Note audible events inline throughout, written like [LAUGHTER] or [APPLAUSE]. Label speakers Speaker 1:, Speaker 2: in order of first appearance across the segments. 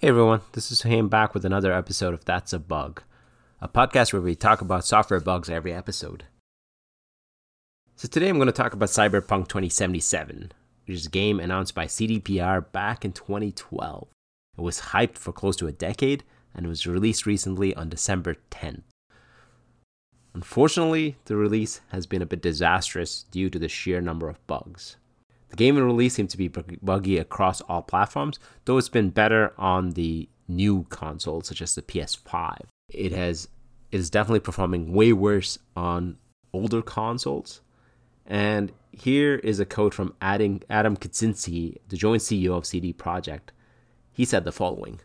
Speaker 1: Hey everyone, this is Haim back with another episode of That's a Bug, a podcast where we talk about software bugs every episode. So today I'm going to talk about Cyberpunk 2077, which is a game announced by CDPR back in 2012. It was hyped for close to a decade and was released recently on December 10th. Unfortunately, the release has been a bit disastrous due to the sheer number of bugs. The game in release seemed to be buggy across all platforms, though it's been better on the new consoles such as the PS5. It has it is definitely performing way worse on older consoles. And here is a quote from Adam, Adam Kiciński, the joint CEO of CD Projekt. He said the following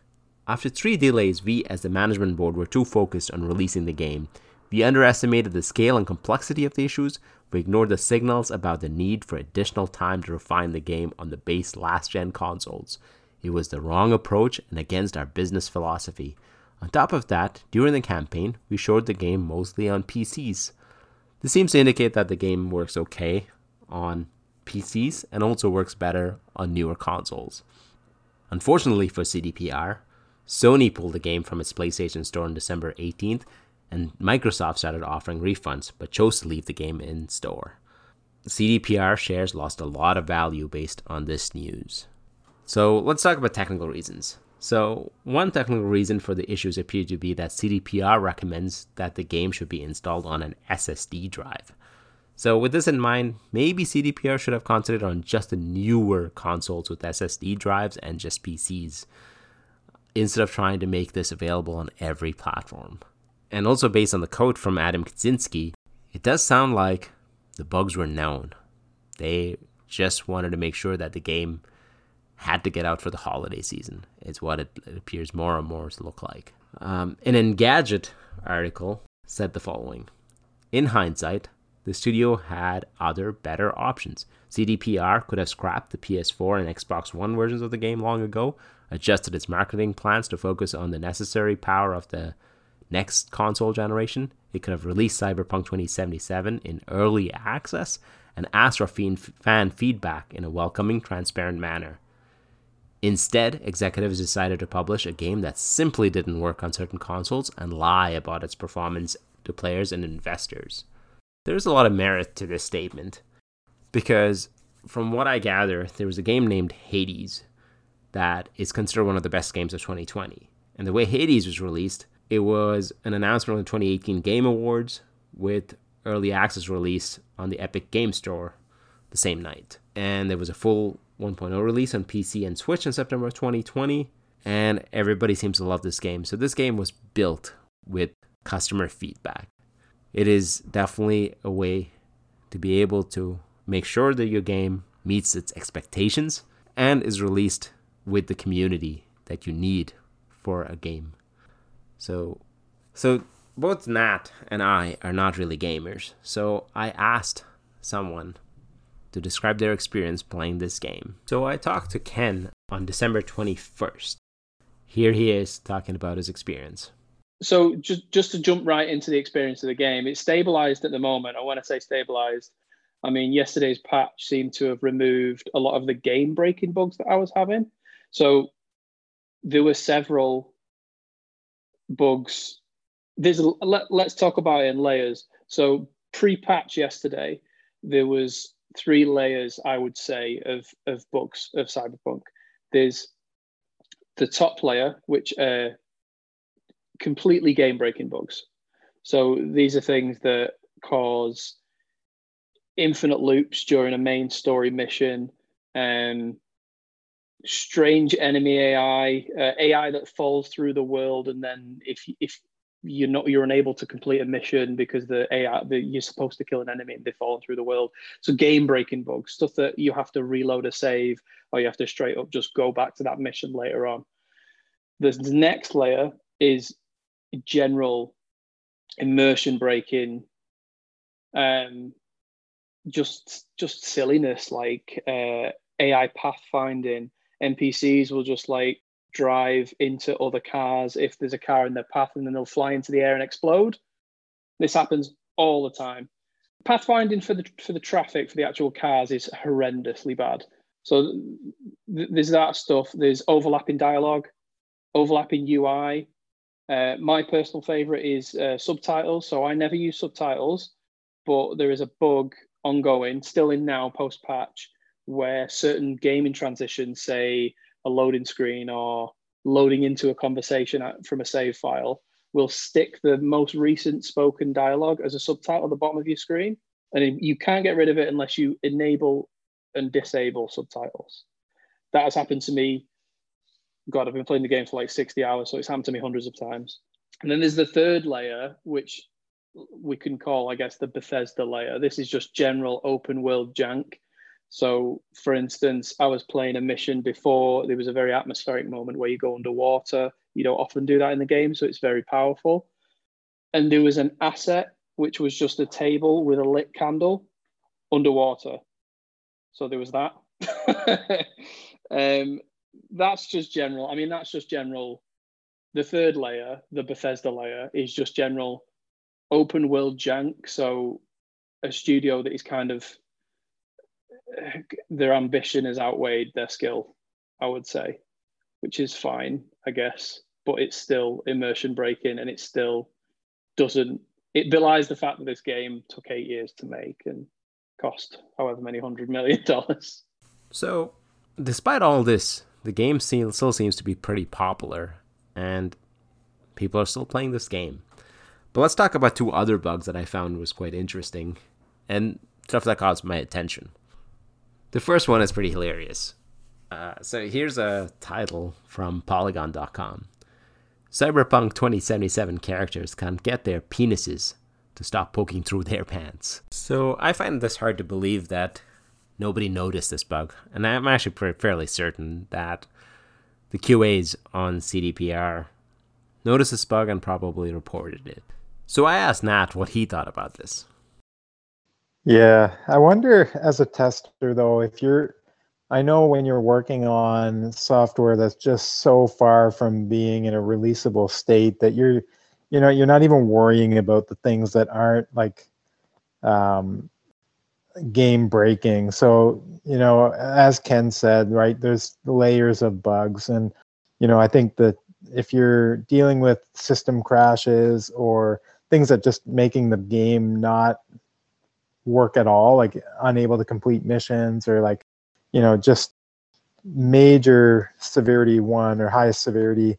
Speaker 1: After three delays, we as the management board were too focused on releasing the game. We underestimated the scale and complexity of the issues, we ignored the signals about the need for additional time to refine the game on the base last gen consoles. It was the wrong approach and against our business philosophy. On top of that, during the campaign, we showed the game mostly on PCs. This seems to indicate that the game works okay on PCs and also works better on newer consoles. Unfortunately for CDPR, Sony pulled the game from its PlayStation Store on December 18th and Microsoft started offering refunds but chose to leave the game in store. CDPR shares lost a lot of value based on this news. So let's talk about technical reasons. So, one technical reason for the issues appear to be that CDPR recommends that the game should be installed on an SSD drive. So, with this in mind, maybe CDPR should have concentrated on just the newer consoles with SSD drives and just PCs, instead of trying to make this available on every platform and also based on the code from Adam Kiciński, it does sound like the bugs were known. They just wanted to make sure that the game had to get out for the holiday season. It's what it, it appears more and more to look like. Um, an Engadget article said the following: In hindsight, the studio had other better options. CDPR could have scrapped the PS4 and Xbox One versions of the game long ago, adjusted its marketing plans to focus on the necessary power of the next console generation, it could have released Cyberpunk 2077 in early access and asked for fan feedback in a welcoming, transparent manner. Instead, executives decided to publish a game that simply didn't work on certain consoles and lie about its performance to players and investors. There's a lot of merit to this statement because, from what I gather, there was a game named Hades that is considered one of the best games of 2020. And the way Hades was released, it was an announcement on the 2018 Game Awards with early access release on the Epic Game Store the same night. And there was a full 1.0 release on PC and Switch in September 2020. And everybody seems to love this game. So this game was built with customer feedback. It is definitely a way to be able to make sure that your game meets its expectations and is released with the community that you need for a game. So, so both Nat and I are not really gamers. So I asked someone to describe their experience playing this game. So I talked to Ken on December 21st. Here he is talking about his experience.
Speaker 2: So just just to jump right into the experience of the game, it's stabilized at the moment. I want to say stabilized, I mean yesterday's patch seemed to have removed a lot of the game breaking bugs that I was having. So there were several bugs. There's let, let's talk about it in layers. So pre-patch yesterday, there was three layers, I would say, of of bugs of Cyberpunk. There's the top layer, which are completely game-breaking bugs. So these are things that cause infinite loops during a main story mission, and um, strange enemy AI, uh, AI that falls through the world, and then if if you're not you're unable to complete a mission because the AI the, you're supposed to kill an enemy and they fall through the world. So game breaking bugs, stuff that you have to reload a save or you have to straight up just go back to that mission later on. The, next layer is general immersion breaking um just just silliness like uh AI pathfinding NPCs will just like drive into other cars if there's a car in their path and then they'll fly into the air and explode. This happens all the time. Pathfinding for the for the traffic for the actual cars is horrendously bad. So th- there's that stuff. There's overlapping dialogue. overlapping UI. Uh, my personal favorite is uh, subtitles. So I never use subtitles, but there is a bug ongoing, still in now post patch, where certain gaming transitions, say a loading screen or loading into a conversation from a save file, will stick the most recent spoken dialogue as a subtitle at the bottom of your screen. And you can't get rid of it unless you enable and disable subtitles. That has happened to me. God, I've been playing the game for like 60 hours, so it's happened to me hundreds of times. And then there's the third layer, which we can call, I guess, the Bethesda layer. This is just general open world jank. So, for instance, I was playing a mission before. There was a very atmospheric moment where you go underwater. You don't often do that in the game, so it's very powerful. And there was an asset which was just a table with a lit candle underwater. So there was that. [LAUGHS] um, that's just general. I mean, that's just general. The third layer, the Bethesda layer, is just general open world junk. So a studio that is kind of their ambition has outweighed their skill, I would say, which is fine, I guess. But it's still immersion breaking and it still doesn't it belies the fact that this game took eight years to make and cost however many hundred million dollars.
Speaker 1: So, despite all this, the game still seems to be pretty popular, and people are still playing this game. But let's talk about two other bugs that I found was quite interesting, and stuff that caught my attention. The first one is pretty hilarious. Uh, so here's a title from Polygon.com. Cyberpunk 2077 characters can't get their penises to stop poking through their pants. So I find this hard to believe that nobody noticed this bug, and I'm actually fairly certain that the QAs on CDPR noticed this bug and probably reported it. So I asked Nat what he thought about this.
Speaker 3: Yeah, I wonder as a tester though, if you're, I know when you're working on software that's just so far from being in a releasable state that you're, you know, you're not even worrying about the things that aren't like um, game breaking. So, you know, as Ken said, right, there's layers of bugs. And, you know, I think that if you're dealing with system crashes or things that just making the game not work at all, like unable to complete missions or like, you know, just major severity one or highest severity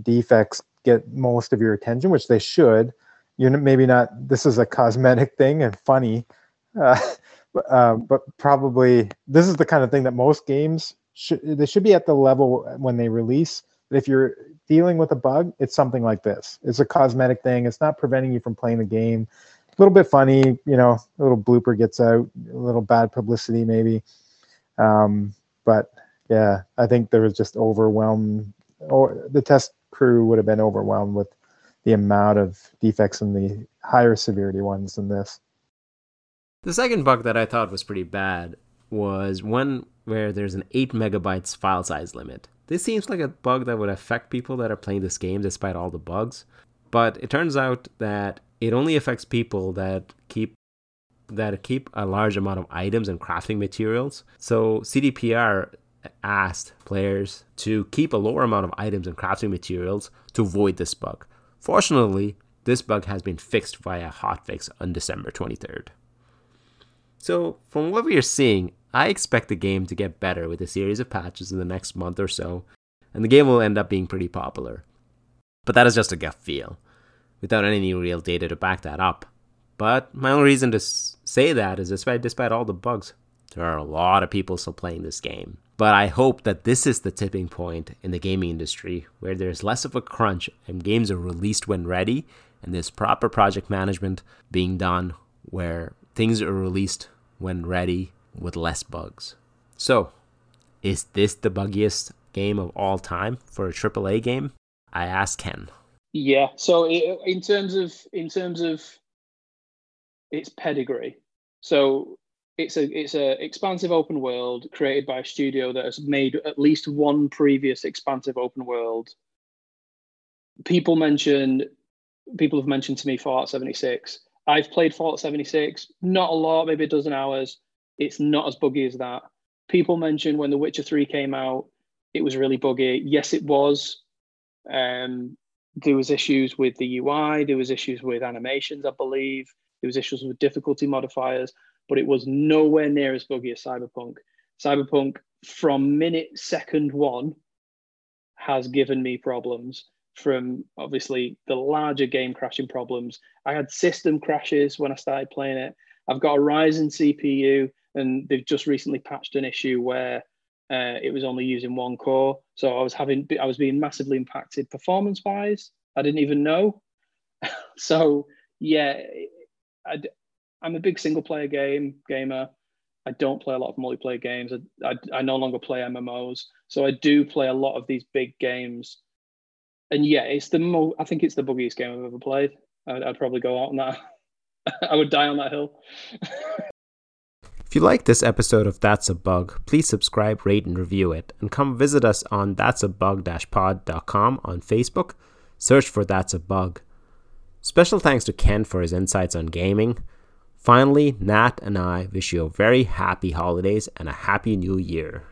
Speaker 3: defects get most of your attention, which they should. You're maybe not, this is a cosmetic [LAUGHS] thing and funny, uh, [LAUGHS] uh, but probably this is the kind of thing that most games should they should be at the level when they release. But if you're dealing with a bug, it's something like this. It's a cosmetic thing. It's not preventing you from playing the game. A little bit funny, you know, a little blooper gets out, a little bad publicity maybe. Um, but yeah, I think there was just overwhelmed, or the test crew would have been overwhelmed with the amount of defects in the higher severity ones than this.
Speaker 1: The second bug that I thought was pretty bad was one where there's an 8 megabytes file size limit. This seems like a bug that would affect people that are playing this game despite all the bugs, but it turns out that it only affects people that keep that keep a large amount of items and crafting materials. So CDPR asked players to keep a lower amount of items and crafting materials to avoid this bug. Fortunately, this bug has been fixed via hotfix on December 23rd. So, from what we are seeing, I expect the game to get better with a series of patches in the next month or so, and the game will end up being pretty popular. But that is just a gut feel, without any real data to back that up. But my only reason to say that is despite, despite all the bugs, there are a lot of people still playing this game. But I hope that this is the tipping point in the gaming industry where there's less of a crunch and games are released when ready and there's proper project management being done where things are released when ready with less bugs. So, is this the buggiest game of all time for a AAA game? I ask Ken.
Speaker 2: Yeah. So in terms of in terms of its pedigree, so it's a it's a expansive open world created by a studio that has made at least one previous expansive open world. People mention people have mentioned to me Fallout 76 I've played Fallout 76, not a lot, maybe a dozen hours. It's not as buggy as that. People mentioned when The Witcher 3 came out, it was really buggy. Yes, it was. Um, there was issues with the UI. There was issues with animations, I believe. There was issues with difficulty modifiers, but it was nowhere near as buggy as Cyberpunk. Cyberpunk, from minute second one, has given me problems from obviously the larger game crashing problems. I had system crashes when I started playing it. I've got a Ryzen CPU, and they've just recently patched an issue where uh, it was only using one core. So I was having, I was being massively impacted performance wise. I didn't even know. [LAUGHS] so yeah, I, I'm a big single player game gamer. I don't play a lot of multiplayer games. I, I, I no longer play MMOs. So I do play a lot of these big games and yeah, it's the mo- I think it's the buggiest game I've ever played. I'd, I'd probably go out on that. [LAUGHS] I would die on that hill. [LAUGHS]
Speaker 1: if you like this episode of That's a Bug, please subscribe, rate, and review it. And come visit us on that's a bug pod.com on Facebook. Search for That's a Bug. Special thanks to Ken for his insights on gaming. Finally, Nat and I wish you a very happy holidays and a happy new year.